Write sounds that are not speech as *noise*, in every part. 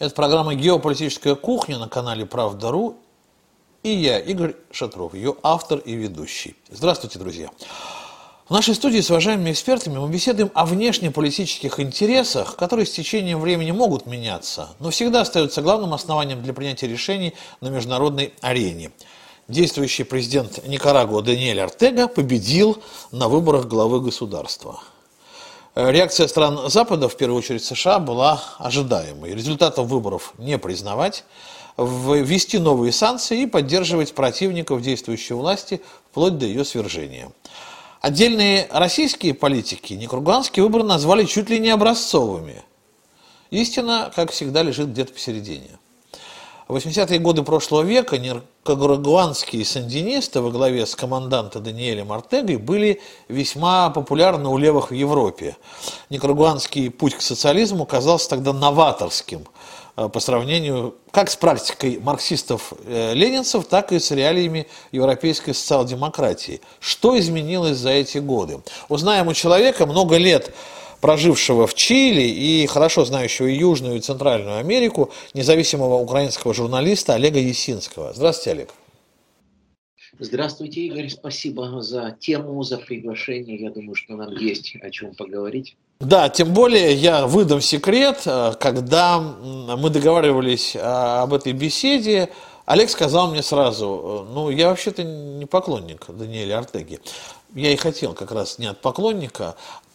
Это программа «Геополитическая кухня» на канале «Правда.ру». И я, Игорь Шатров, ее автор и ведущий. Здравствуйте, друзья. В нашей студии с уважаемыми экспертами мы беседуем о внешнеполитических интересах, которые с течением времени могут меняться, но всегда остаются главным основанием для принятия решений на международной арене. Действующий президент Никарагуа Даниэль Артега победил на выборах главы государства – реакция стран Запада, в первую очередь США, была ожидаемой. Результатов выборов не признавать, ввести новые санкции и поддерживать противников действующей власти вплоть до ее свержения. Отдельные российские политики никруганский выбор назвали чуть ли не образцовыми. Истина, как всегда, лежит где-то посередине. В 80-е годы прошлого века никарагуанские сандинисты во главе с командантом Даниэлем Артегой были весьма популярны у левых в Европе. Никарагуанский путь к социализму казался тогда новаторским э, по сравнению как с практикой марксистов-ленинцев, так и с реалиями европейской социал-демократии. Что изменилось за эти годы? Узнаем у человека много лет прожившего в Чили и хорошо знающего Южную и Центральную Америку, независимого украинского журналиста Олега Есинского. Здравствуйте, Олег. Здравствуйте, Игорь. Спасибо за тему, за приглашение. Я думаю, что нам есть о чем поговорить. Да, тем более я выдам секрет, э, когда мы договаривались а, об этой беседе, Олег сказал мне сразу, э, ну, я вообще-то не поклонник Даниэля Артеги. Я и хотел как раз не от поклонника,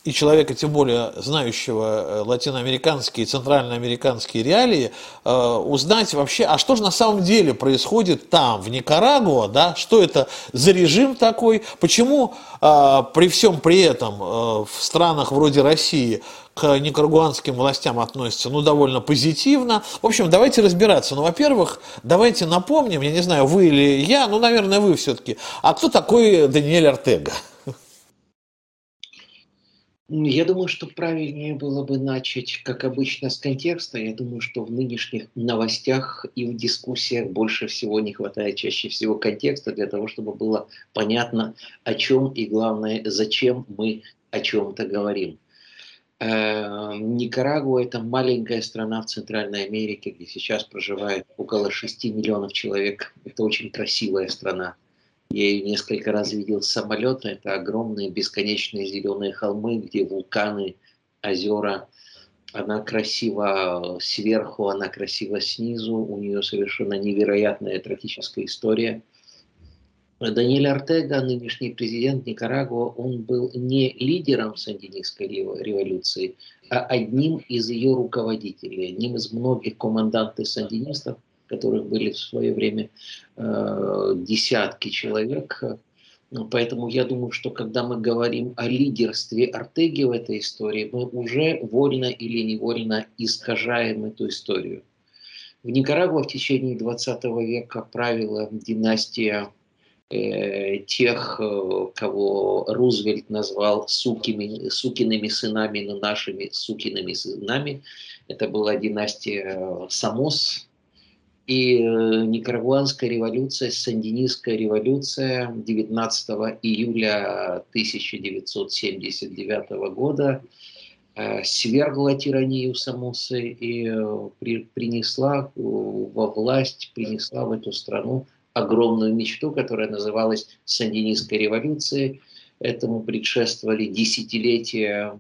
и человека, тем более знающего э, латиноамериканские и центральноамериканские реалии, э, узнать вообще, а что же на самом деле происходит там, в Никарагуа, да, что это за режим такой, почему э, при всем при этом в странах вроде России к никарагуанским властям относятся, ну, довольно позитивно. В общем, давайте разбираться. Ну, во-первых, давайте напомним, я не знаю, вы или я, ну, наверное, вы все-таки, а кто такой Даниэль Артега? Я думаю, что правильнее было бы начать, как обычно, с контекста. Я думаю, что в нынешних новостях и в дискуссиях больше всего не хватает чаще всего контекста для того, чтобы было понятно, о чем и, главное, зачем мы о чем-то говорим. Э, Никарагуа – это маленькая страна в Центральной Америке, где сейчас проживает около 6 миллионов человек. Это очень красивая страна. Я ее несколько раз видел с самолета. Это огромные бесконечные зеленые холмы, где вулканы, озера. Она красива сверху, она красива снизу. У нее совершенно невероятная трагическая история. Даниэль Артега, нынешний президент Никарагуа, он был не лидером сандинистской революции, а одним из ее руководителей, одним из многих командантов сандинистов, которых были в свое время э, десятки человек. Ну, поэтому я думаю, что когда мы говорим о лидерстве Артеги в этой истории, мы уже вольно или невольно искажаем эту историю. В Никарагуа в течение 20 века правила династия э, тех, э, кого Рузвельт назвал сукими, сукиными сынами, но нашими сукиными сынами. Это была династия э, Самос, и э, Никарагуанская революция, Сандинистская революция 19 июля 1979 года э, свергла тиранию Самусы и э, при, принесла во власть, принесла в эту страну огромную мечту, которая называлась Сандинистской революцией. Этому предшествовали десятилетия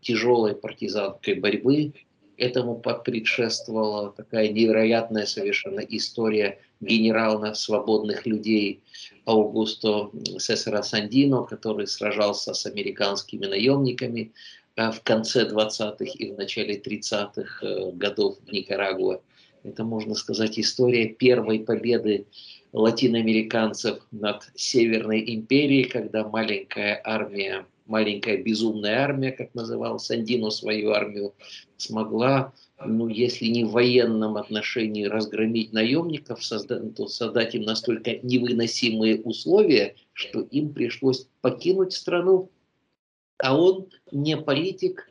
тяжелой партизанской борьбы, Этому предшествовала такая невероятная совершенно история генерала свободных людей Аугусто Сесара Сандино, который сражался с американскими наемниками э, в конце 20-х и в начале 30-х э, годов в Никарагуа. Это, можно сказать, история первой победы латиноамериканцев над Северной империей, когда маленькая армия маленькая безумная армия, как называл Сандино свою армию, смогла, ну, если не в военном отношении разгромить наемников, создать, то создать им настолько невыносимые условия, что им пришлось покинуть страну. А он не политик,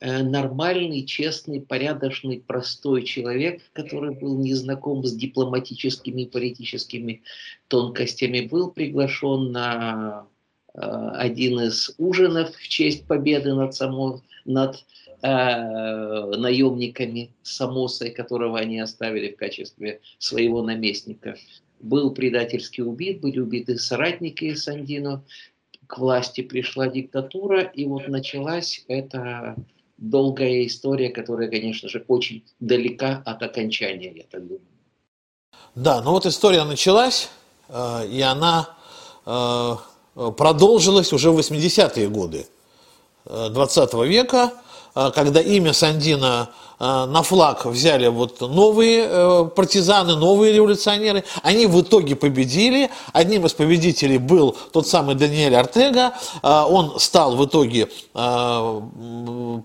э, нормальный, честный, порядочный, простой человек, который был не знаком с дипломатическими и политическими тонкостями, был приглашен на один из ужинов в честь победы над, само, над э, наемниками Самосой, которого они оставили в качестве своего наместника. Был предательски убит, были убиты соратники Сандино, к власти пришла диктатура, и вот началась эта долгая история, которая, конечно же, очень далека от окончания, я так думаю. Да, ну вот история началась, э, и она э, продолжилась уже в 80-е годы 20 э, века, когда имя Сандина Э, на флаг взяли вот новые э, партизаны, новые революционеры. Они в итоге победили. Одним из победителей был тот самый Даниэль Артега. Э, он стал в итоге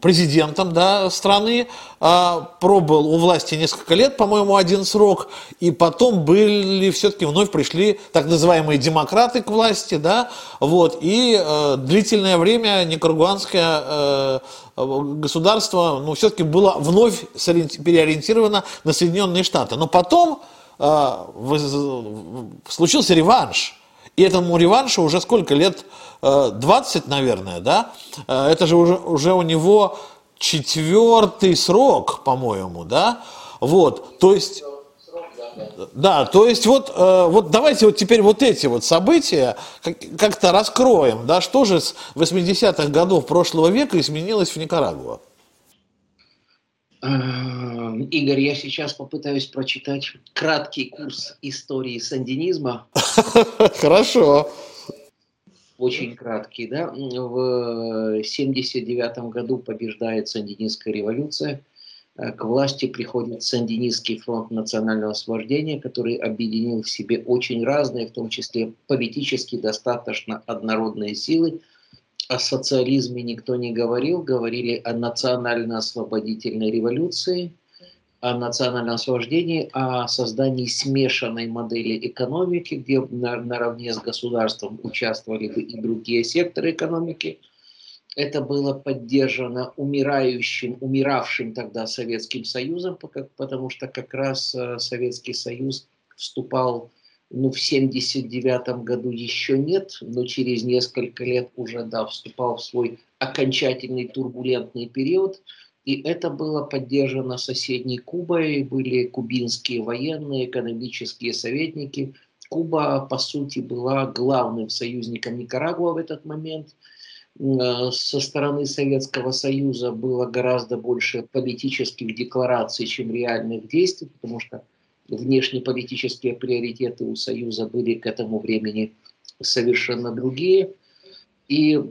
президентом да, страны, пробыл у власти несколько лет, по-моему, один срок, и потом были, все-таки вновь пришли так называемые демократы к власти, да, вот, и длительное время никарагуанское государство, ну, все-таки было вновь переориентировано на Соединенные Штаты. Но потом э, случился реванш. И этому реваншу уже сколько лет? 20, э, наверное, да? Э, это же уже, уже у него четвертый срок, по-моему, да? Вот, то есть да, то есть вот, вот давайте вот теперь вот эти вот события как-то раскроем, да, что же с 80-х годов прошлого века изменилось в Никарагуа? Э, Игорь, я сейчас попытаюсь прочитать краткий курс истории сандинизма. *laughs* Хорошо. Очень краткий, да. В 79 году побеждает сандинистская революция – Э, к власти приходит Сандинистский фронт национального освобождения, который объединил в себе очень разные, в том числе политически достаточно однородные силы. О социализме никто не говорил, говорили о национально-освободительной революции, о национальном освобождении, о создании смешанной модели экономики, где наравне с государством участвовали бы и другие секторы экономики – это было поддержано умирающим, умиравшим тогда Советским Союзом, потому что как раз э, Советский Союз вступал ну, в 79 году еще нет, но через несколько лет уже, да, вступал в свой окончательный турбулентный период. И это было поддержано соседней Кубой, были кубинские военные, экономические советники. Куба, по сути, была главным союзником Никарагуа в этот момент – Э, со стороны Советского Союза было гораздо больше политических деклараций, чем реальных действий, потому что внешнеполитические приоритеты у Союза были к этому времени совершенно другие. И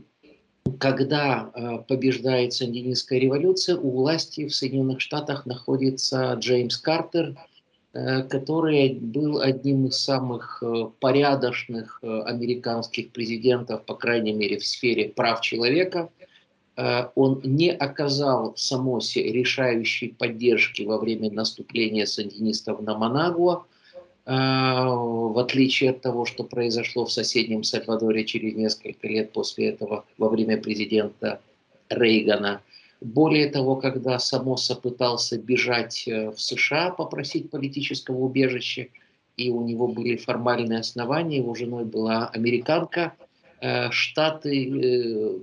когда э, побеждает Сандинистская революция, у власти в Соединенных Штатах находится Джеймс Картер – Э, который был одним из самых э, порядочных э, американских президентов, по крайней мере, в сфере прав человека. Он не оказал Самосе решающей поддержки во время наступления сандинистов на Манагуа, в отличие от того, что произошло в соседнем Сальвадоре через несколько лет после этого во время президента Рейгана – более того, когда Самоса пытался бежать э, в США, попросить политического убежища, и у него были формальные основания, его женой была американка, э, Штаты э,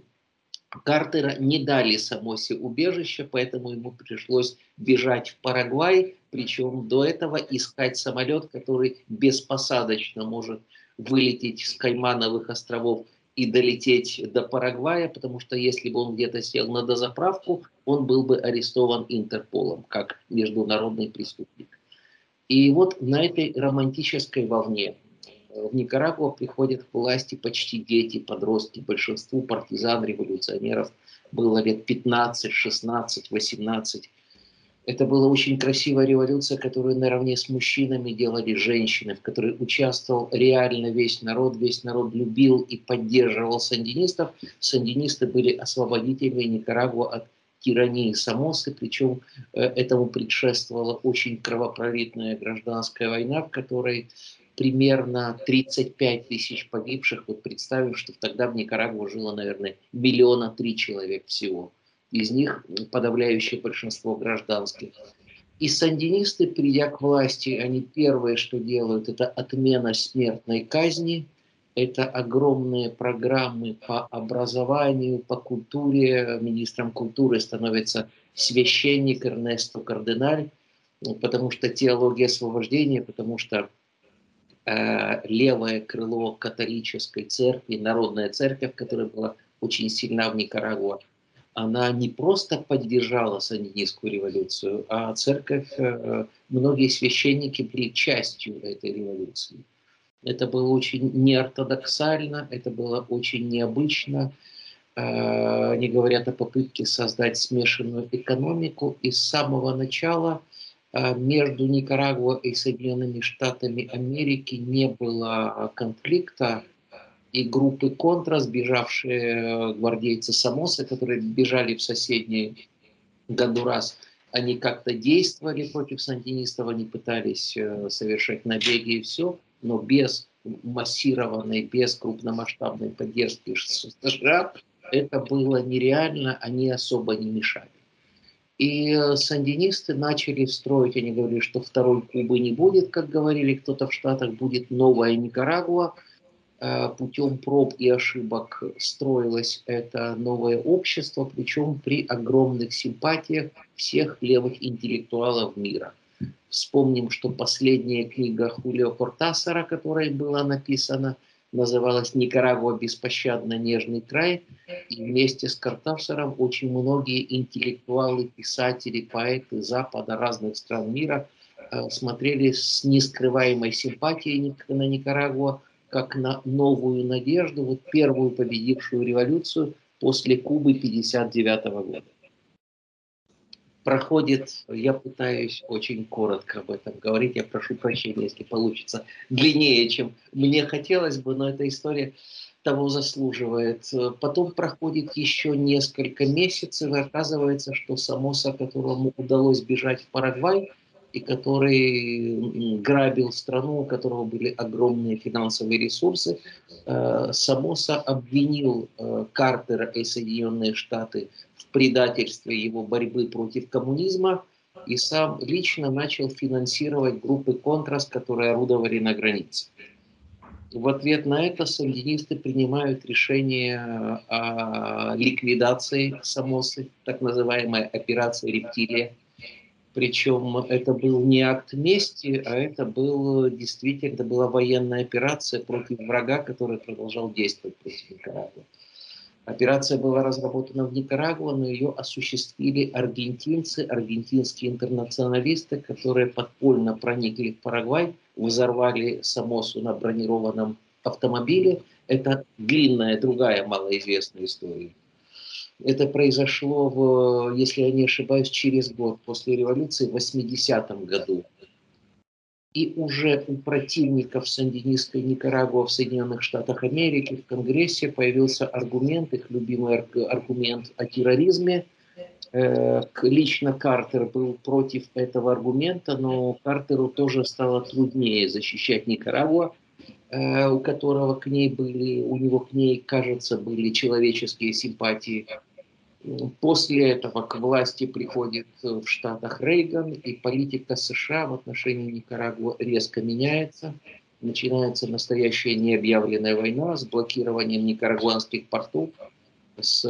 Картера не дали Самосе убежище, поэтому ему пришлось бежать в Парагвай, причем до этого искать самолет, который беспосадочно может вылететь с Каймановых островов и долететь до Парагвая, потому что если бы он где-то сел на дозаправку, он был бы арестован Интерполом как международный преступник. И вот на этой романтической волне в Никарагуа приходят к власти почти дети, подростки, большинству партизан, революционеров было лет 15, 16, 18. Это была очень красивая революция, которую наравне с мужчинами делали женщины, в которой участвовал реально весь народ. Весь народ любил и поддерживал сандинистов. Сандинисты были освободителями Никарагуа от тирании Самосы, причем э, этому предшествовала очень кровопролитная гражданская война, в которой примерно 35 тысяч погибших. Вот представим, что тогда в Никарагуа жило, наверное, миллиона три человек всего из них подавляющее большинство гражданских. И сандинисты, придя к власти, они первое, что делают, это отмена смертной казни. Это огромные программы по образованию, по культуре. Министром культуры становится священник Эрнесто Кардиналь, потому что теология освобождения, потому что э, левое крыло католической церкви, народная церковь, которая была очень сильна в Никарагуа, она не просто поддержала сандинистскую революцию, а церковь, э, многие священники были частью этой революции. Это было очень неортодоксально, это было очень необычно. Э, они говорят о попытке создать смешанную экономику. И с самого начала между Никарагуа и Соединенными Штатами Америки не было конфликта, и группы контра, сбежавшие э, гвардейцы Самоса, которые бежали в соседний Гондурас, они как-то действовали против сандинистов, они пытались э, совершать набеги и все, но без массированной, без крупномасштабной поддержки США это было нереально, они особо не мешали. И э, сандинисты начали строить, они говорили, что второй Кубы не будет, как говорили кто-то в Штатах, будет новая Никарагуа – Э, путем проб и ошибок строилось это новое общество, причем при огромных симпатиях всех левых интеллектуалов мира. Вспомним, что последняя книга Хулио Кортасара, которая была написана, называлась «Никарагуа. Беспощадно нежный край». И вместе с Кортасаром очень многие интеллектуалы, писатели, поэты Запада, разных стран мира э, смотрели с нескрываемой симпатией на Никарагуа, как на новую надежду, вот первую победившую революцию после Кубы 59 года. Проходит, я пытаюсь очень коротко об этом говорить, я прошу прощения, если получится длиннее, чем мне хотелось бы, но эта история того заслуживает. Потом проходит еще несколько месяцев, и оказывается, что Самоса, которому удалось бежать в Парагвай, и который грабил страну, у которого были огромные финансовые ресурсы. Э, Самоса обвинил э, Картера и Соединенные Штаты в предательстве его борьбы против коммунизма и сам лично начал финансировать группы «Контрас», которые орудовали на границе. В ответ на это сандинисты принимают решение о ликвидации Самосы, так называемая операция «Рептилия», причем это был не акт мести, а это был действительно это была военная операция против врага, который продолжал действовать против Никарагуа. Операция была разработана в Никарагуа, но ее осуществили аргентинцы, аргентинские интернационалисты, которые подпольно проникли в Парагвай, взорвали Самосу на бронированном автомобиле. Это длинная другая малоизвестная история. Это произошло, в, если я не ошибаюсь, через год после революции, в 80-м году. И уже у противников сандинистской Никарагуа в Соединенных Штатах Америки в Конгрессе появился аргумент, их любимый аргумент о терроризме. Э, лично Картер был против этого аргумента, но Картеру тоже стало труднее защищать Никарагуа, э, у которого к ней были, у него к ней, кажется, были человеческие симпатии После этого к власти приходит в Штатах Рейган, и политика США в отношении Никарагуа резко меняется. Начинается настоящая необъявленная война с блокированием никарагуанских портов, с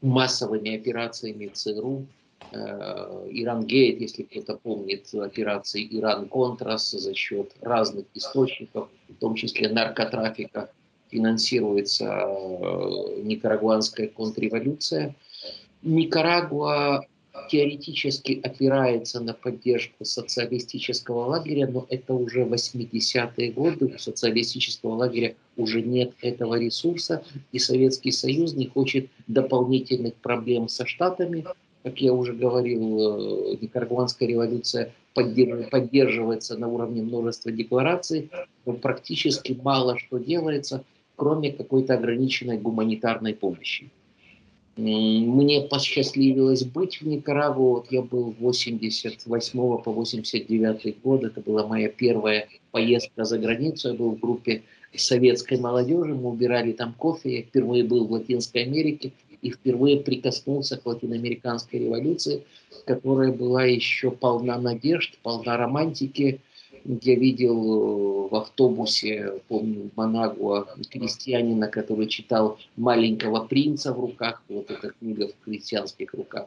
массовыми операциями ЦРУ, э, Иран-гейт, если кто-то помнит операции Иран-Контрас за счет разных источников, в том числе наркотрафика, финансируется э, никарагуанская контрреволюция. Никарагуа теоретически опирается на поддержку социалистического лагеря, но это уже 80-е годы, у социалистического лагеря уже нет этого ресурса, и Советский Союз не хочет дополнительных проблем со Штатами. Как я уже говорил, э, Никарагуанская революция поддерживается на уровне множества деклараций, но практически мало что делается – кроме какой-то ограниченной гуманитарной помощи. Мне посчастливилось быть в Никарагуа. Вот я был 88 по 89 год. Это была моя первая поездка за границу. Я был в группе советской молодежи. Мы убирали там кофе. Я впервые был в Латинской Америке и впервые прикоснулся к латиноамериканской революции, которая была еще полна надежд, полна романтики, Я видел в автобусе, помню, в Манагуа, крестьянина, который читал «Маленького принца» в руках, вот эта книга в крестьянских руках.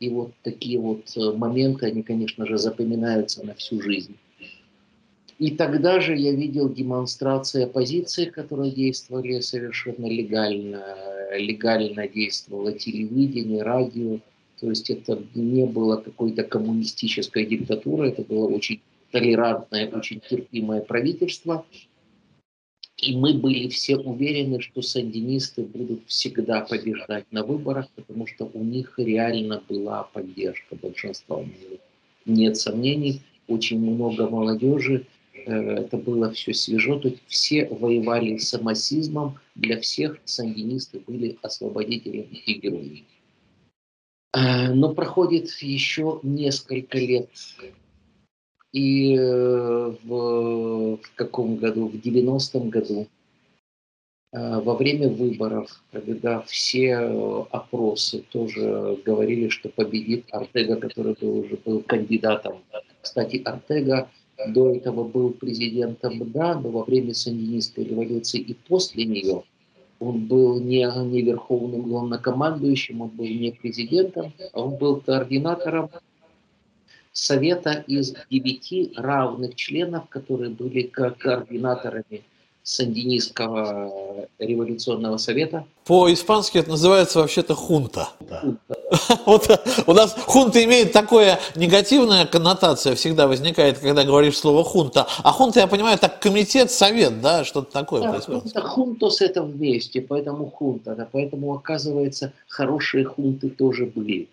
И вот такие вот моменты, они, конечно же, запоминаются на всю жизнь. И тогда же я видел демонстрации оппозиции, которые действовали совершенно легально. Легально действовало телевидение, радио. То есть это не было какой-то коммунистической диктатурой, это было очень толерантное, очень терпимое правительство. И мы были все уверены, что сандинисты будут всегда побеждать на выборах, потому что у них реально была поддержка большинства. Нет сомнений, очень много молодежи, э, это было все свежо, то есть все воевали с самосизмом, для всех сандинисты были освободителями и героями. Э, но проходит еще несколько лет и э, в, в каком году? В 90-м году, э, во время выборов, когда все э, опросы тоже говорили, что победит Артега, который был, уже был кандидатом. Кстати, Артега до этого был президентом, да, но во время сандинистской революции и после нее он был не, не верховным главнокомандующим, он был не президентом, а он был координатором совета из девяти равных членов, которые были координаторами Сандинистского революционного совета. По-испански это называется вообще-то хунта. *laughs* Вот у нас хунта имеет такое негативная коннотация всегда возникает, когда говоришь слово хунта. А хунта, я понимаю, так комитет, совет, да, что-то такое да, по-испански. Хунтос это вместе, поэтому хунта, да, поэтому оказывается хорошие хунты тоже были.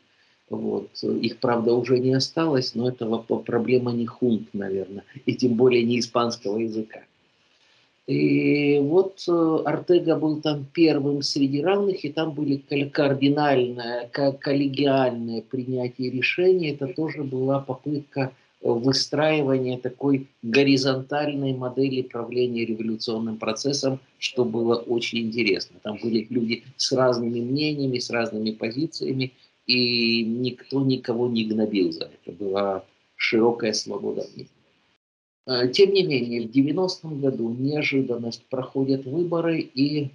Вот. Их, правда, уже не осталось, но это проблема не хунт, наверное, и тем более не испанского языка. И вот э, Артега был там первым среди равных, и там были кардинальное, коллегиальное принятие решений. Это тоже была попытка выстраивания такой горизонтальной модели правления революционным процессом, что было очень интересно. Там были люди с разными мнениями, с разными позициями, и никто никого не гнобил за это. Была широкая свобода мнений. А, тем не менее, в 90-м году неожиданность проходят выборы, и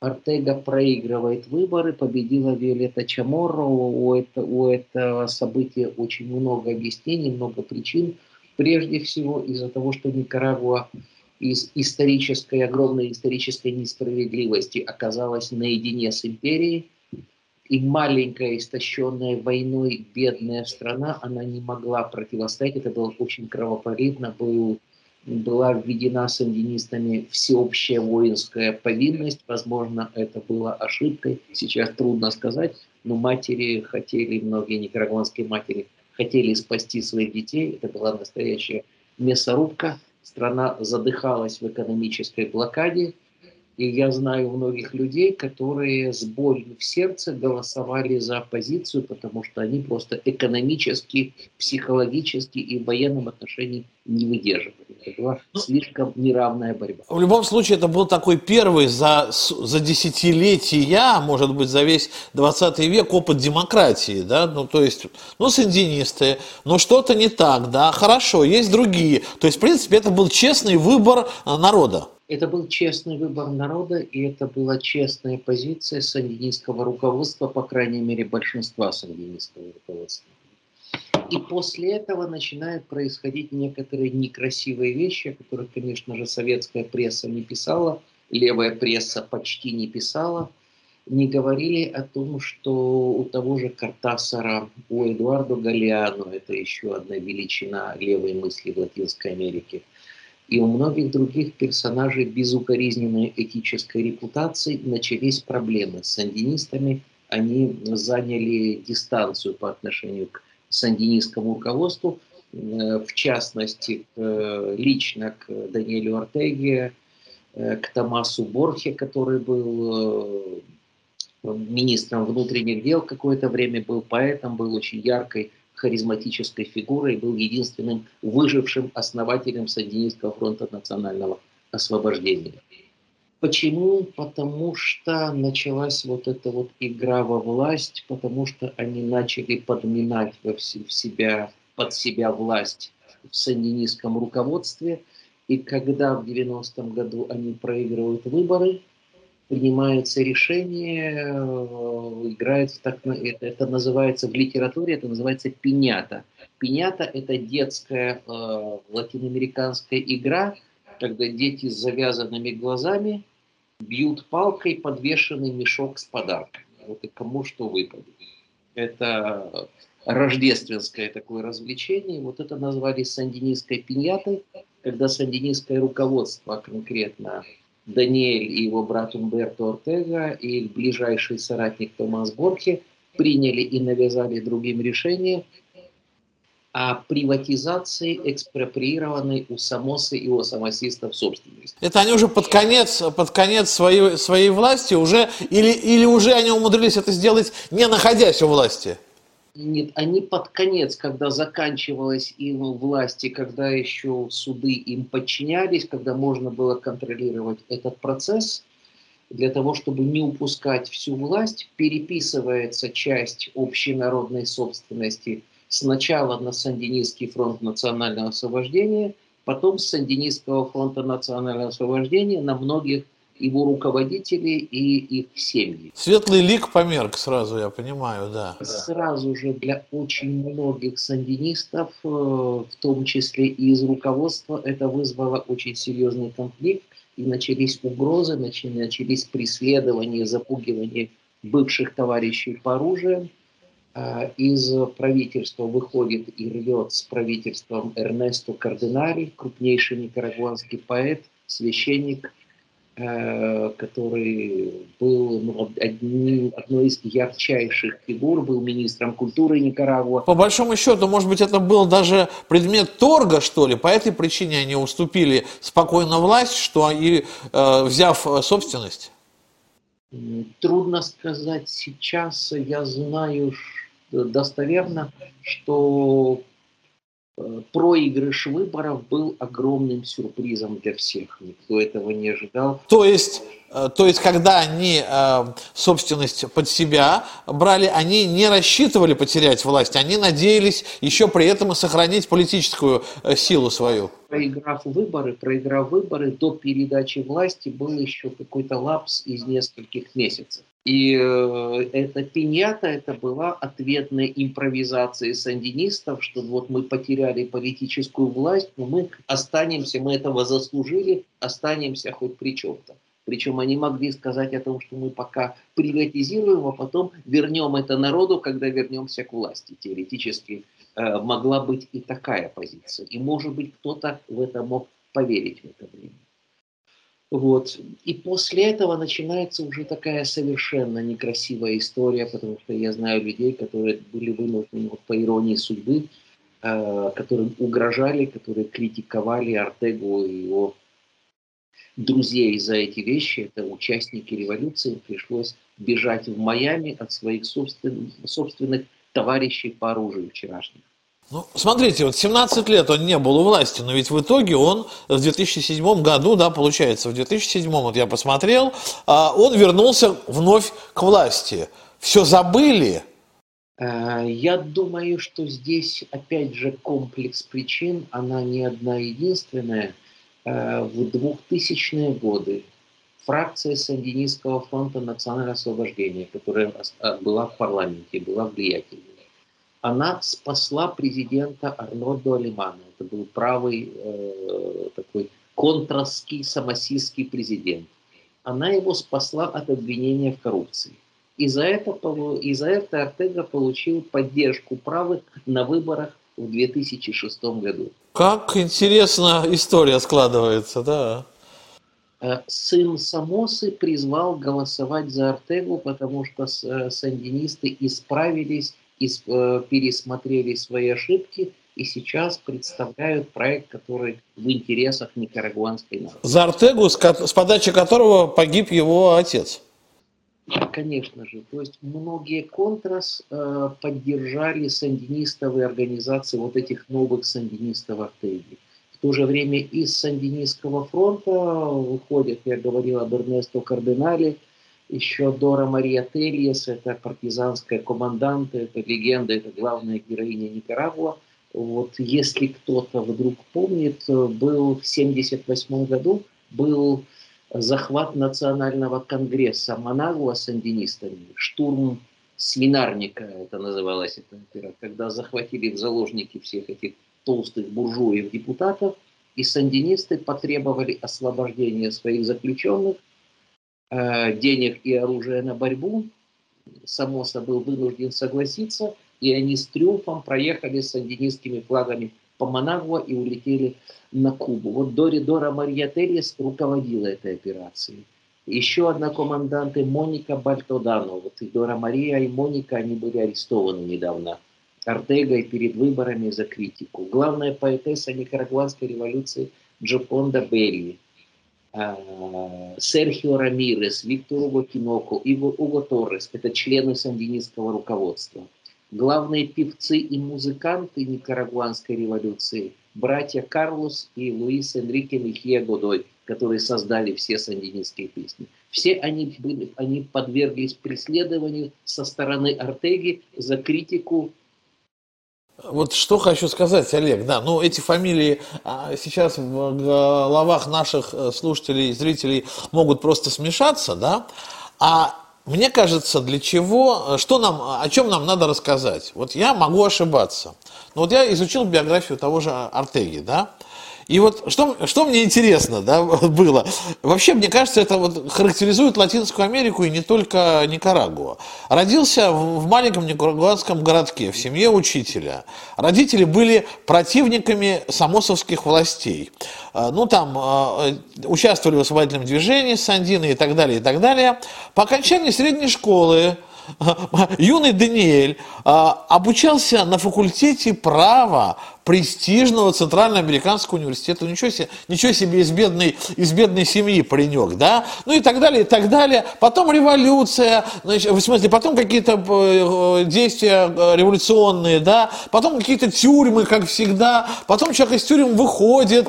Артега проигрывает выборы, победила Виолетта Чаморро. У, это, у этого события очень много объяснений, много причин. Прежде всего из-за того, что Никарагуа из исторической, огромной исторической несправедливости оказалась наедине с империей, и маленькая, истощенная войной бедная страна, она не могла противостоять. Это было очень кровопролитно. Был, была введена сандинистами всеобщая воинская повинность. Возможно, это было ошибкой. Сейчас трудно сказать. Но матери хотели, многие никарагуанские матери хотели спасти своих детей. Это была настоящая мясорубка. Страна задыхалась в экономической блокаде. И я знаю многих людей, которые с болью в сердце голосовали за оппозицию, потому что они просто экономически, психологически и в военном отношении не выдерживали. Это была ну, слишком неравная борьба. В любом случае, это был такой первый за, за десятилетия, может быть, за весь 20 век опыт демократии. Да? Ну, то есть, ну, сандинисты, но что-то не так, да, хорошо, есть другие. То есть, в принципе, это был честный выбор а, народа. Это был честный выбор народа, и это была честная позиция сандинистского руководства, по крайней мере, большинства сандинистского руководства. И после этого начинают происходить некоторые некрасивые вещи, о которых, конечно же, советская пресса не писала, левая пресса почти не писала. Не говорили о том, что у того же Картасара, у Эдуарда Галиано, это еще одна величина левой мысли в Латинской Америке – и у многих других персонажей безукоризненной этической репутации начались проблемы с сандинистами. Они заняли дистанцию по отношению к сандинистскому руководству, э, в частности, э, лично к Даниэлю Артеге, э, к Томасу Борхе, который был министром внутренних дел какое-то время, был поэтом, был очень яркой харизматической фигурой, был единственным выжившим основателем Сандинистского фронта национального освобождения. Почему? Потому что началась вот эта вот игра во власть, потому что они начали подминать во в себя, под себя власть в сандинистском руководстве. И когда в 90-м году они проигрывают выборы, принимается решение, э, играет в так, это, это называется в литературе, это называется пинята. Пинята – это детская э, латиноамериканская игра, когда дети с завязанными глазами бьют палкой подвешенный мешок с подарками. Вот и кому что выпадет. Это рождественское такое развлечение. Вот это назвали сандинистской пиньятой, когда сандинистское руководство, конкретно Даниэль и его брат Умберто Ортега и ближайший соратник Томас Борхе приняли и навязали другим решение о приватизации экспроприированной у самосы и у самосистов собственности. Это они уже под конец, под конец своей, своей власти уже, или, или уже они умудрились это сделать, не находясь у власти? Нет, они под конец, когда заканчивалась им власть, и когда еще суды им подчинялись, когда можно было контролировать этот процесс, для того, чтобы не упускать всю власть, переписывается часть общенародной собственности сначала на Сандинистский фронт национального освобождения, потом с Сандинистского фронта национального освобождения на многих его руководители и их семьи. Светлый лик померк сразу, я понимаю, да. Сразу же для очень многих сандинистов, э, в том числе и из руководства, это вызвало очень серьезный конфликт, и начались угрозы, начались преследования, запугивания бывших товарищей по оружию. Э, из правительства выходит и рвет с правительством Эрнесто Кардинали, крупнейший никарагуанский поэт, священник – который был ну, одним, одной из ярчайших фигур, был министром культуры Никарагуа. По большому счету, может быть, это был даже предмет торга, что ли, по этой причине они уступили спокойно власть, что и э, взяв собственность? Трудно сказать сейчас. Я знаю достоверно, что Э, проигрыш выборов был огромным сюрпризом для всех. Никто этого не ожидал. То есть, э, то есть когда они э, собственность под себя брали, они не рассчитывали потерять власть, они надеялись еще при этом и сохранить политическую силу свою. Проиграв выборы, проиграв выборы, до передачи власти был еще какой-то лапс из нескольких месяцев. И э, эта пиньята, это была ответная импровизация сандинистов, что вот мы потеряли политическую власть, но мы останемся, мы этого заслужили, останемся хоть при чем-то. Причем они могли сказать о том, что мы пока приватизируем, а потом вернем это народу, когда вернемся к власти. Теоретически э, могла быть и такая позиция. И может быть кто-то в это мог поверить в это время. Вот. И после этого начинается уже такая совершенно некрасивая история, потому что я знаю людей, которые были вынуждены вот, по иронии судьбы, э, которым угрожали, которые критиковали Артегу и его друзей за эти вещи. Это участники революции. Пришлось бежать в Майами от своих собственных, собственных товарищей по оружию вчерашних. Ну, смотрите, вот 17 лет он не был у власти, но ведь в итоге он в 2007 году, да, получается, в 2007, вот я посмотрел, а, он вернулся вновь к власти. Все забыли? Э, я думаю, что здесь, опять же, комплекс причин, она не одна единственная. Э, в 2000-е годы фракция Сандинистского фронта национального освобождения, которая была в парламенте, была влиятельной, она спасла президента Арнольда Алимана. Это был правый э, такой контрастский, самосистский президент. Она его спасла от обвинения в коррупции. И за это, и за это Артега получил поддержку правых на выборах в 2006 году. Как интересно история складывается, да. Э, сын Самосы призвал голосовать за Артегу, потому что э, сандинисты исправились Э, пересмотрели свои ошибки и сейчас представляют проект, который в интересах никарагуанской нации. За Артегу, с подачи которого погиб его отец. Конечно же. То есть многие контрас э, поддержали сандинистовые организации вот этих новых сандинистов Артеги. В то же время из сандинистского фронта выходят, я говорил об Эрнесто Кардинале, еще Дора Мария Тельес, это партизанская команданта, это легенда, это главная героиня Никарагуа. Вот если кто-то вдруг помнит, был в 1978 году был захват национального конгресса Манагуа с андинистами, штурм свинарника, это называлось, это, когда захватили в заложники всех этих толстых буржуев-депутатов, и сандинисты потребовали освобождения своих заключенных, э, денег и оружия на борьбу. Самоса был вынужден согласиться, и они с триумфом проехали с сандинистскими флагами по Манагуа и улетели на Кубу. Вот Дори Дора Мария Террис руководила этой операцией. Еще одна команданты Моника Бальтодано. Вот и Дора Мария, и Моника, они были арестованы недавно Артегой перед выборами за критику. Главная поэтесса никарагуанской революции Джоконда Белли. А, Серхио Рамирес, Виктор Уго Киноко, Уго Торрес – это члены сандинистского руководства. Главные певцы и музыканты никарагуанской революции – братья Карлос и Луис Энрике Михье Годой, которые создали все сандинистские песни. Все они, были, они подверглись преследованию со стороны Артеги за критику вот что хочу сказать, Олег, да, ну эти фамилии а, сейчас в головах наших э, слушателей и зрителей могут просто смешаться, да, а мне кажется, для чего, что нам, о чем нам надо рассказать. Вот я могу ошибаться. Но вот я изучил биографию того же Артеги, да, и вот что, что мне интересно да, *laughs* было, вообще, мне кажется, это вот характеризует Латинскую Америку и не только Никарагуа. Родился в маленьком никарагуанском городке, в семье учителя. Родители были противниками самосовских властей. А, ну, там а, участвовали в освободительном движении Сандины и так далее, и так далее. По окончании средней школы *laughs* юный Даниэль обучался на факультете права престижного Центральноамериканского университета. Ничего себе, ничего себе из бедной, из бедной семьи паренек, да? Ну и так далее, и так далее. Потом революция, значит, в смысле, потом какие-то э, действия э, революционные, да? Потом какие-то тюрьмы, как всегда. Потом человек из тюрьмы выходит,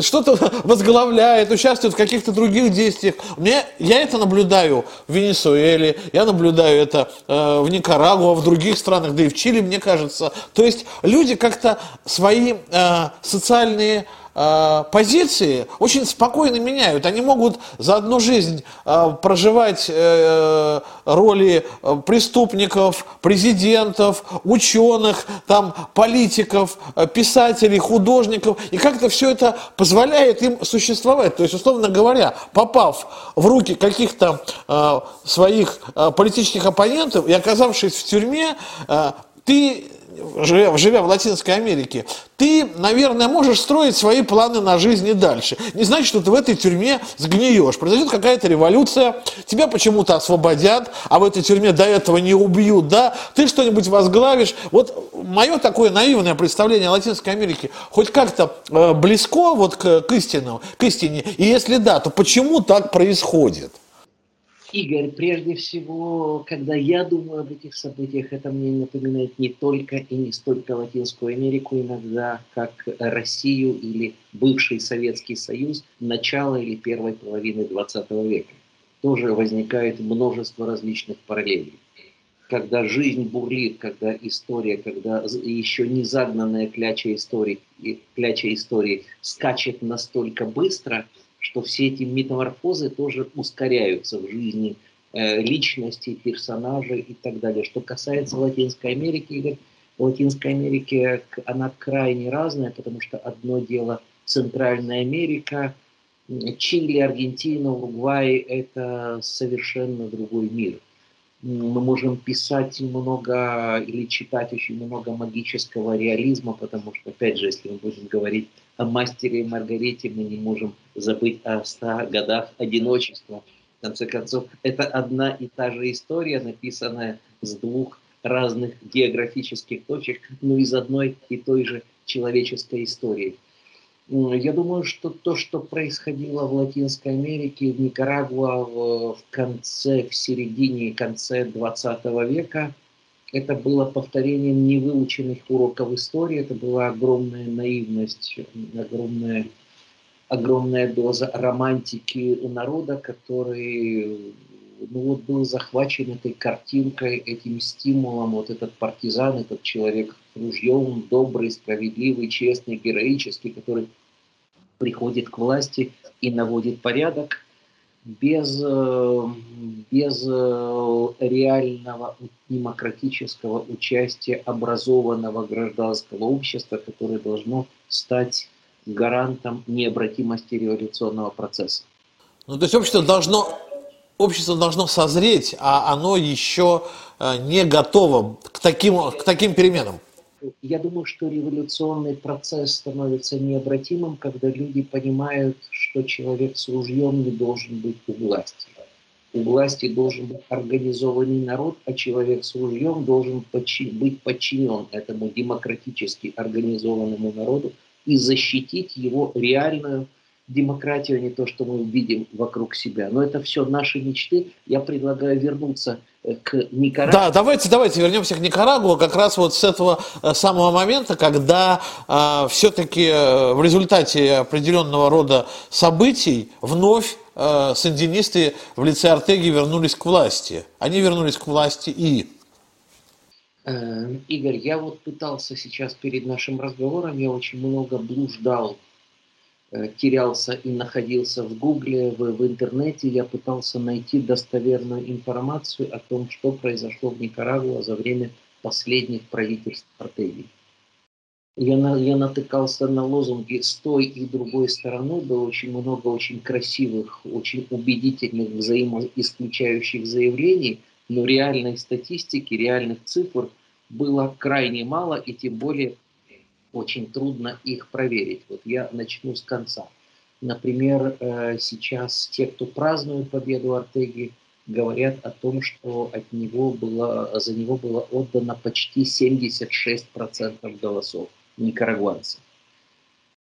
что-то *laughs* возглавляет, участвует в каких-то других действиях. Мне, я это наблюдаю в Венесуэле, я наблюдаю это э, в Никарагуа, в других странах, да и в Чили, мне кажется. То есть люди как-то свои э, социальные э, позиции очень спокойно меняют. Они могут за одну жизнь э, проживать э, роли преступников, президентов, ученых, там, политиков, писателей, художников. И как-то все это позволяет им существовать. То есть, условно говоря, попав в руки каких-то своих политических оппонентов и оказавшись в тюрьме, ты живя, живя в Латинской Америке, ты, наверное, можешь строить свои планы на жизнь и дальше. Не значит, что ты в этой тюрьме сгниешь. Произойдет какая-то революция, тебя почему-то освободят, а в этой тюрьме до этого не убьют, да? Ты что-нибудь возглавишь. Вот мое такое наивное представление о Латинской Америке хоть как-то э, близко вот к, к, истину, к истине. И если да, то почему так происходит? Игорь, прежде всего, когда я думаю об этих событиях, это мне напоминает не только и не столько Латинскую Америку иногда, как Россию или бывший Советский Союз начала или первой половины 20 века. Тоже возникает множество различных параллелей. Когда жизнь бурлит, когда история, когда еще не загнанная кляча истории, кляча истории скачет настолько быстро – что все эти метаморфозы тоже ускоряются в жизни э, личности, персонажей и так далее. Что касается Латинской Америки, Игорь, в Латинской Америке она крайне разная, потому что одно дело Центральная Америка, Чили, Аргентина, Уругвай – это совершенно другой мир. Мы можем писать много или читать очень много магического реализма, потому что, опять же, если мы будем говорить о мастере и Маргарите мы не можем забыть о ста годах одиночества. В конце концов, это одна и та же история, написанная с двух разных географических точек, но из одной и той же человеческой истории. Я думаю, что то, что происходило в Латинской Америке, в Никарагуа в конце, в середине и конце 20 века – это было повторением невыученных уроков истории, это была огромная наивность, огромная, огромная доза романтики у народа, который ну вот был захвачен этой картинкой, этим стимулом, вот этот партизан, этот человек ружьем, добрый, справедливый, честный, героический, который приходит к власти и наводит порядок без, э, без э, реального демократического участия образованного гражданского общества, которое должно стать гарантом необратимости революционного процесса. Ну, то есть общество должно, общество должно созреть, а оно еще э, не готово к таким, к таким переменам. Я думаю, что революционный процесс становится необратимым, когда люди понимают, что человек с ружьем не должен быть у власти. У власти должен быть организованный народ, а человек с ружьем должен быть подчинен этому демократически организованному народу и защитить его реальную демократию, а не то, что мы видим вокруг себя. Но это все наши мечты. Я предлагаю вернуться э, к Никарагуа. Да, давайте, давайте вернемся к Никарагуа как раз вот с этого э, самого момента, когда э, все-таки э, в результате определенного рода событий вновь э, сандинисты в лице Артеги вернулись к власти. Они вернулись к власти и... Игорь, я вот пытался сейчас перед нашим разговором, я очень много блуждал Э, терялся и находился в Гугле, в, в интернете, я пытался найти достоверную информацию о том, что произошло в Никарагуа за время последних правительств стратегии. Я, на, я натыкался на лозунги с той и другой стороны, было очень много очень красивых, очень убедительных, взаимоисключающих заявлений, но реальной статистики, реальных цифр было крайне мало, и тем более очень трудно их проверить. Вот я начну с конца. Например, э, сейчас те, кто празднует победу Артеги, говорят о том, что от него было, за него было отдано почти 76% голосов никарагуанцев.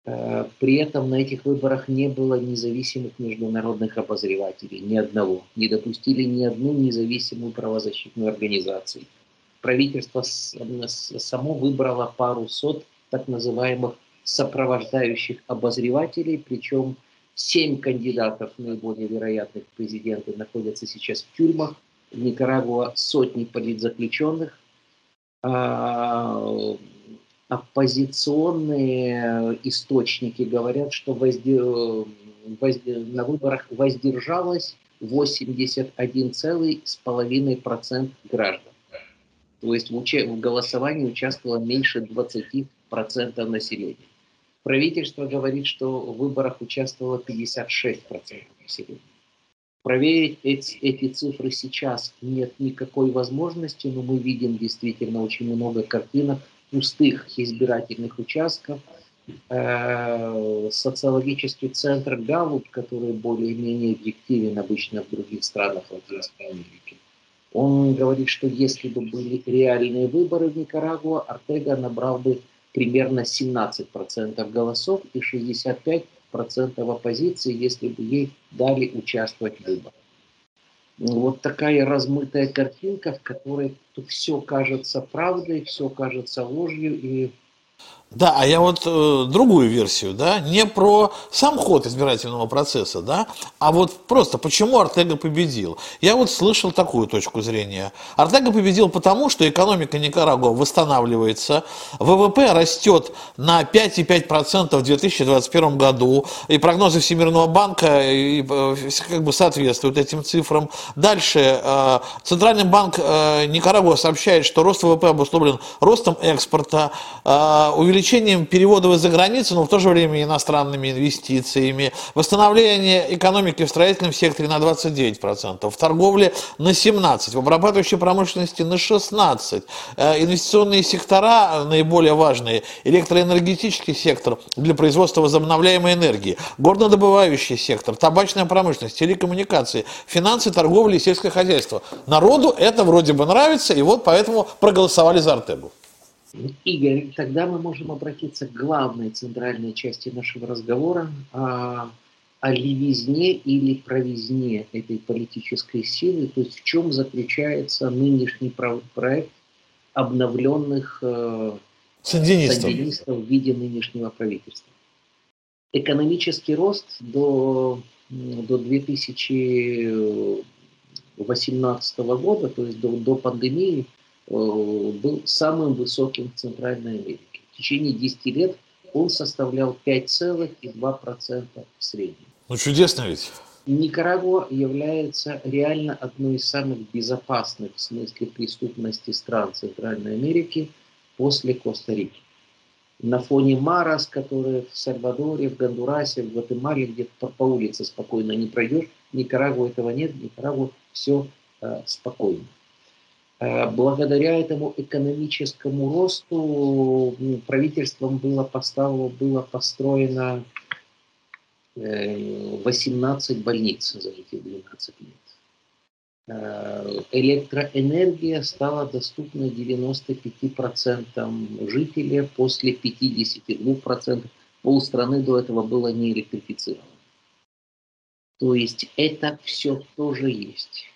Э, при этом на этих выборах не было независимых международных обозревателей, ни одного. Не допустили ни одну независимую правозащитную организацию. Правительство само выбрало пару сот так называемых сопровождающих обозревателей, причем семь кандидатов, наиболее вероятных президенты, находятся сейчас в тюрьмах. В Никарагуа сотни политзаключенных. А, оппозиционные источники говорят, что на выборах воздержалось 81,5% граждан. То есть в голосовании участвовало меньше 20 процентов населения. Правительство говорит, что в выборах участвовало 56% населения. Проверить эти, эти цифры сейчас нет никакой возможности, но мы видим действительно очень много картинок пустых избирательных участков. Э, социологический центр Галлуп, который более-менее объективен обычно в других странах Латинской Америки, он говорит, что если бы были реальные выборы в Никарагуа, Артега набрал бы примерно 17% голосов и 65% оппозиции, если бы ей дали участвовать в выборах. Вот такая размытая картинка, в которой все кажется правдой, все кажется ложью, и да, а я вот э, другую версию, да, не про сам ход избирательного процесса, да, а вот просто почему Артега победил. Я вот слышал такую точку зрения. Артега победил потому, что экономика Никарагуа восстанавливается, ВВП растет на 5,5% в 2021 году, и прогнозы Всемирного банка и, э, как бы соответствуют этим цифрам. Дальше э, Центральный банк э, Никарагуа сообщает, что рост ВВП обусловлен ростом экспорта, э, увеличением увеличением переводов из-за границы, но в то же время иностранными инвестициями, восстановление экономики в строительном секторе на 29%, в торговле на 17%, в обрабатывающей промышленности на 16%, э, инвестиционные сектора наиболее важные, электроэнергетический сектор для производства возобновляемой энергии, горнодобывающий сектор, табачная промышленность, телекоммуникации, финансы, торговля и сельское хозяйство. Народу это вроде бы нравится, и вот поэтому проголосовали за Артегу. Игорь, тогда мы можем обратиться к главной центральной части нашего разговора о, о левизне или провизне этой политической силы, то есть в чем заключается нынешний проект обновленных э, сандинистов. сандинистов в виде нынешнего правительства. Экономический рост до, до 2018 года, то есть до, до пандемии, был самым высоким в Центральной Америке. В течение 10 лет он составлял 5,2% в среднем. Ну, чудесно ведь. Никарагуа является реально одной из самых безопасных в смысле преступности стран Центральной Америки после Коста-Рики. На фоне Марас, которые в Сальвадоре, в Гондурасе, в Гватемале, где по, по улице спокойно не пройдешь, Никарагуа этого нет, Никарагуа все э, спокойно. Э, благодаря этому экономическому росту правительством было, поставлено, было построено 18 э, больниц за эти 12 лет. Э, электроэнергия стала доступна 95% жителей после 52%. Полстраны до этого было не электрифицировано. То есть это все тоже есть.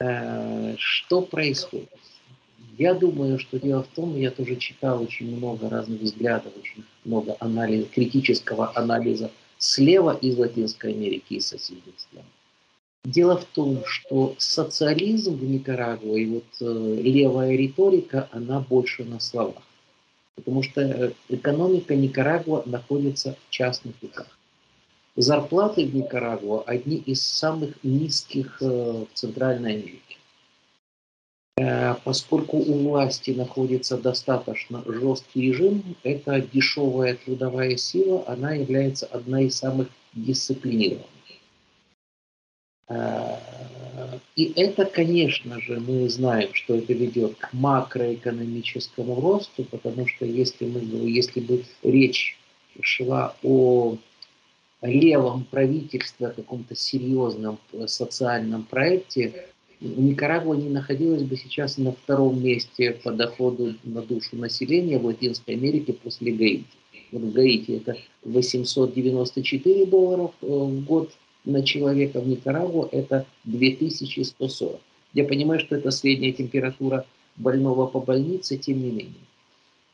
Э, что происходит? Я думаю, что дело в том, я тоже читал очень много разных взглядов, очень много анализа, критического анализа слева из Латинской Америки и соседних стран. Дело в том, что социализм в Никарагуа и вот э, левая риторика, она больше на словах. Потому что э, экономика Никарагуа находится в частных руках. Зарплаты в Никарагуа одни из самых низких э, в Центральной Америке. Э, поскольку у власти находится достаточно жесткий режим, эта дешевая трудовая сила, она является одной из самых дисциплинированных. Э, и это, конечно же, мы знаем, что это ведет к макроэкономическому росту, потому что если, мы, если бы речь шла о левом правительстве, каком-то серьезном социальном проекте, Никарагуа не находилась бы сейчас на втором месте по доходу на душу населения в Латинской Америке после Гаити. Вот в Гаити это 894 долларов э, в год на человека, в Никарагуа это 2140. Я понимаю, что это средняя температура больного по больнице, тем не менее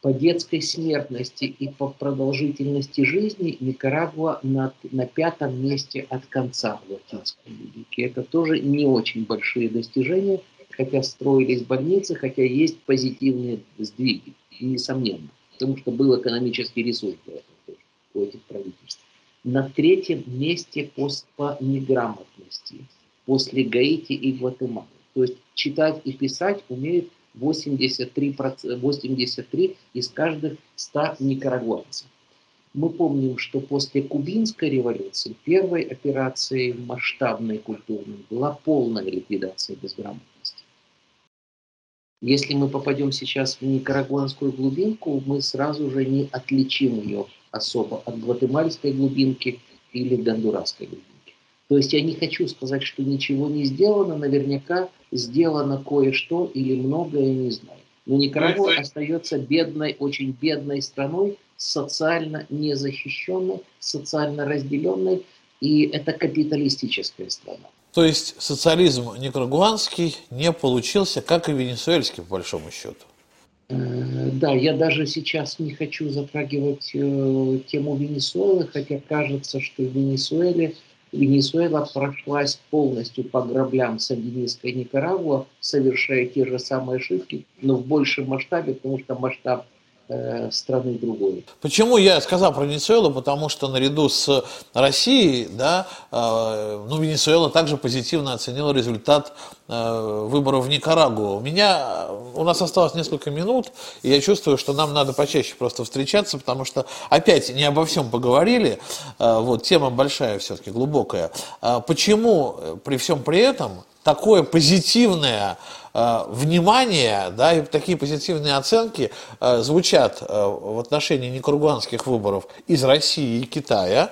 по детской смертности и по продолжительности жизни Никарагуа на, на пятом месте от конца в Латинской Америке. Это тоже не очень большие достижения, хотя строились больницы, хотя есть позитивные сдвиги, несомненно, потому что был экономический ресурс для этого у этих правительств. На третьем месте по, по неграмотности, после Гаити и Гватемалы. То есть читать и писать умеют 83, 83 из каждых 100 никарагуанцев. Мы помним, что после Кубинской революции первой операцией масштабной культурной была полная ликвидация безграмотности. Если мы попадем сейчас в никарагуанскую глубинку, мы сразу же не отличим ее особо от гватемальской глубинки или гондурасской глубинки. То есть я не хочу сказать, что ничего не сделано, наверняка сделано кое-что или многое, не знаю. Но Никарагуа остается бедной, очень бедной страной, социально незащищенной, социально разделенной, и это капиталистическая страна. То есть социализм никарагуанский не получился, как и венесуэльский, по большому счету? Э, да, я даже сейчас не хочу затрагивать э, тему Венесуэлы, хотя кажется, что в Венесуэле Венесуэла прошлась полностью по граблям Сандинистской Никарагуа, совершая те же самые ошибки, но в большем масштабе, потому что масштаб страны другой. Почему я сказал про Венесуэлу? Потому что наряду с Россией, да, э, ну, Венесуэла также позитивно оценила результат э, выборов в Никарагуа. У меня, у нас осталось несколько минут, и я чувствую, что нам надо почаще просто встречаться, потому что опять не обо всем поговорили, э, вот, тема большая все-таки, глубокая. Э, почему при всем при этом такое позитивное э, внимание, да, и такие позитивные оценки э, звучат э, в отношении никарагуанских выборов из России и Китая,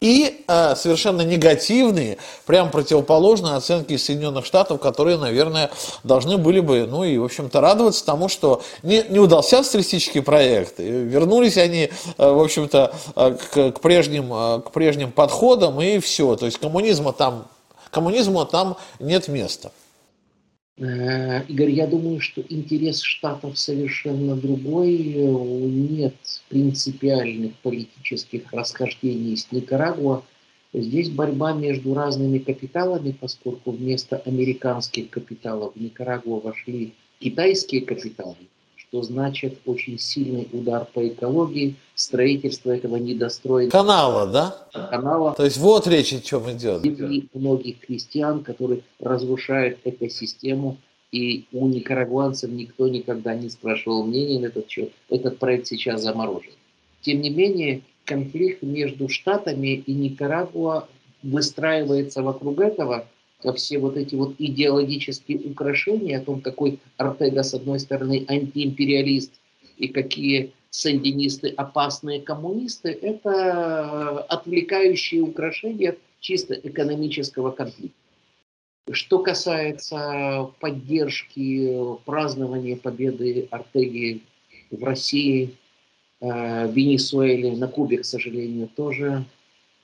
и э, совершенно негативные, прям противоположные оценки Соединенных Штатов, которые, наверное, должны были бы, ну и, в общем-то, радоваться тому, что не, не удался социалистический проект. Вернулись они, э, в общем-то, э, к, к, прежним, э, к прежним подходам, и все. То есть коммунизма там Коммунизму там нет места. Э, Игорь, я думаю, что интерес Штатов совершенно другой. Нет принципиальных политических расхождений с Никарагуа. Здесь борьба между разными капиталами, поскольку вместо американских капиталов в Никарагуа вошли китайские капиталы, что значит очень сильный удар по экологии, строительство этого недостроенного канала, да? Канала. То есть вот речь о чем идет. И многих крестьян, которые разрушают экосистему, и у никарагуанцев никто никогда не спрашивал мнения на этот счет. Этот проект сейчас заморожен. Тем не менее, конфликт между Штатами и Никарагуа выстраивается вокруг этого, все вот эти вот идеологические украшения о том, какой Артега, с одной стороны, антиимпериалист, и какие сандинисты опасные коммунисты, это отвлекающие украшения чисто экономического конфликта. Что касается поддержки празднования победы Артеги в России, э, Венесуэле, на Кубе, к сожалению, тоже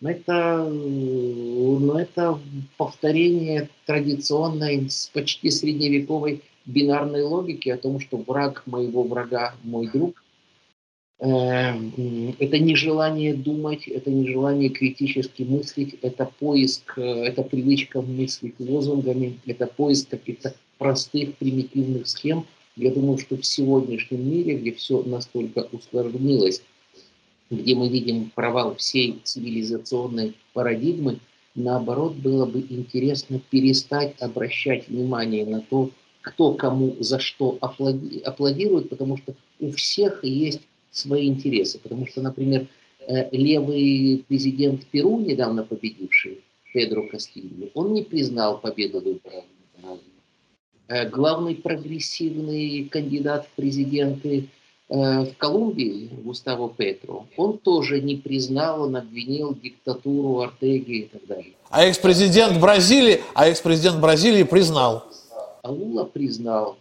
это, ну, это повторение традиционной, почти средневековой бинарной логики о том, что враг моего врага – мой друг. Эм, это нежелание думать, это нежелание критически мыслить, это поиск, э, это привычка мыслить лозунгами, это поиск каких-то простых, примитивных схем. Я думаю, что в сегодняшнем мире, где все настолько усложнилось, где мы видим провал всей цивилизационной парадигмы, наоборот, было бы интересно перестать обращать внимание на то, кто кому за что аплодирует, потому что у всех есть свои интересы. Потому что, например, э, левый президент Перу, недавно победивший, Педро Кастильо, он не признал победу выборов. Э, главный прогрессивный кандидат в президенты в Колумбии Густаво Петро, он тоже не признал, он обвинил диктатуру Артеги и так далее. А экс-президент Бразилии, а экс-президент Бразилии признал. А Лула признал.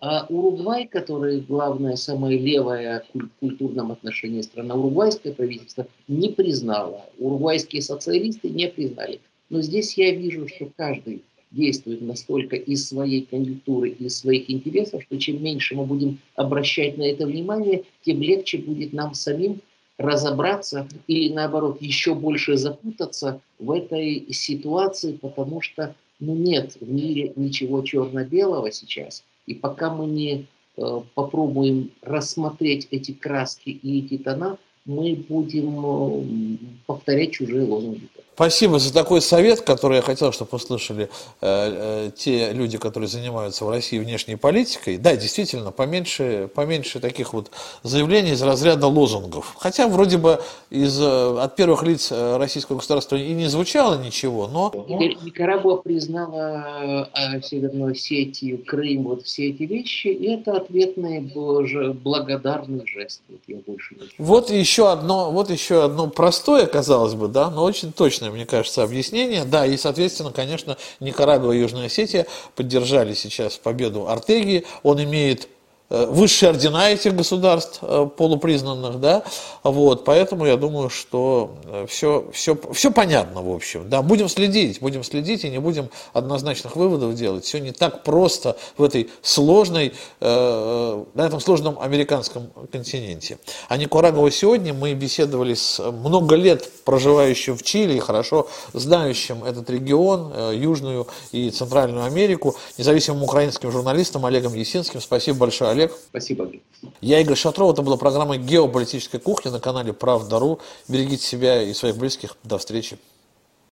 А Уругвай, который главная, самая левая в культурном отношении страна, уругвайское правительство не признало. Уругвайские социалисты не признали. Но здесь я вижу, что каждый действует настолько из своей конъюнктуры, из своих интересов, что чем меньше мы будем обращать на это внимание, тем легче будет нам самим разобраться или наоборот еще больше запутаться в этой ситуации, потому что ну, нет в мире ничего черно-белого сейчас. И пока мы не э, попробуем рассмотреть эти краски и эти тона, мы будем э, повторять чужие лозунги. Спасибо за такой совет, который я хотел, чтобы услышали э, э, те люди, которые занимаются в России внешней политикой. Да, действительно, поменьше, поменьше таких вот заявлений из разряда лозунгов. Хотя вроде бы из, э, от первых лиц э, российского государства и не звучало ничего, но... Никарагуа признала Северную Осетию, Крым, вот все эти вещи, и это ответный благодарный жест. Вот, я больше не вот еще одно, вот еще одно простое, казалось бы, да, но очень точное мне кажется, объяснение. Да, и, соответственно, конечно, Никарагуа и Южная Осетия поддержали сейчас победу Артеги. Он имеет высшие ордена этих государств э, полупризнанных, да, вот, поэтому я думаю, что все, э, все, все понятно, в общем, да, будем следить, будем следить и не будем однозначных выводов делать, все не так просто в этой сложной, на этом сложном американском континенте. А Никарагуа сегодня мы беседовали с много лет проживающим в Чили и хорошо знающим этот регион, Южную и Центральную Америку, независимым украинским журналистом Олегом Есинским. Спасибо большое, Олег. Олег. Спасибо. Я Игорь Шатров. Это была программа «Геополитическая кухня» на канале «Правда.ру». Берегите себя и своих близких. До встречи.